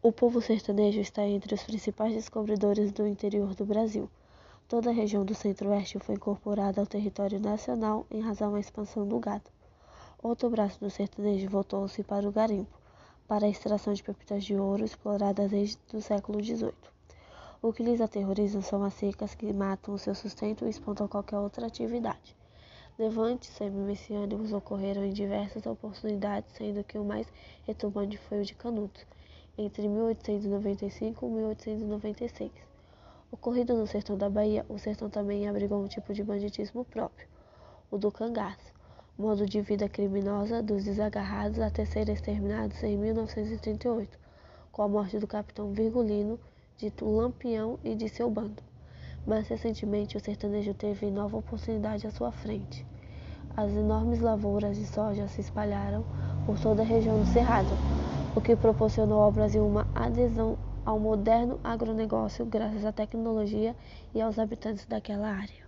O povo sertanejo está entre os principais descobridores do interior do Brasil. Toda a região do centro-oeste foi incorporada ao território nacional em razão da expansão do gado. Outro braço do sertanejo voltou-se para o garimpo, para a extração de pepitas de ouro exploradas desde o século XVIII. O que lhes aterroriza são as secas que matam o seu sustento e espantam qualquer outra atividade. Levantes semi-messiânicos ocorreram em diversas oportunidades, sendo que o mais retumbante foi o de Canudos, entre 1895 e 1896. Ocorrido no sertão da Bahia, o sertão também abrigou um tipo de banditismo próprio, o do cangaço, modo de vida criminosa dos desagarrados até serem exterminados em 1938, com a morte do capitão Virgulino, dito Lampião e de seu bando. Mais recentemente, o sertanejo teve nova oportunidade à sua frente. As enormes lavouras de soja se espalharam por toda a região do Cerrado, o que proporcionou ao Brasil uma adesão ao moderno agronegócio graças à tecnologia e aos habitantes daquela área.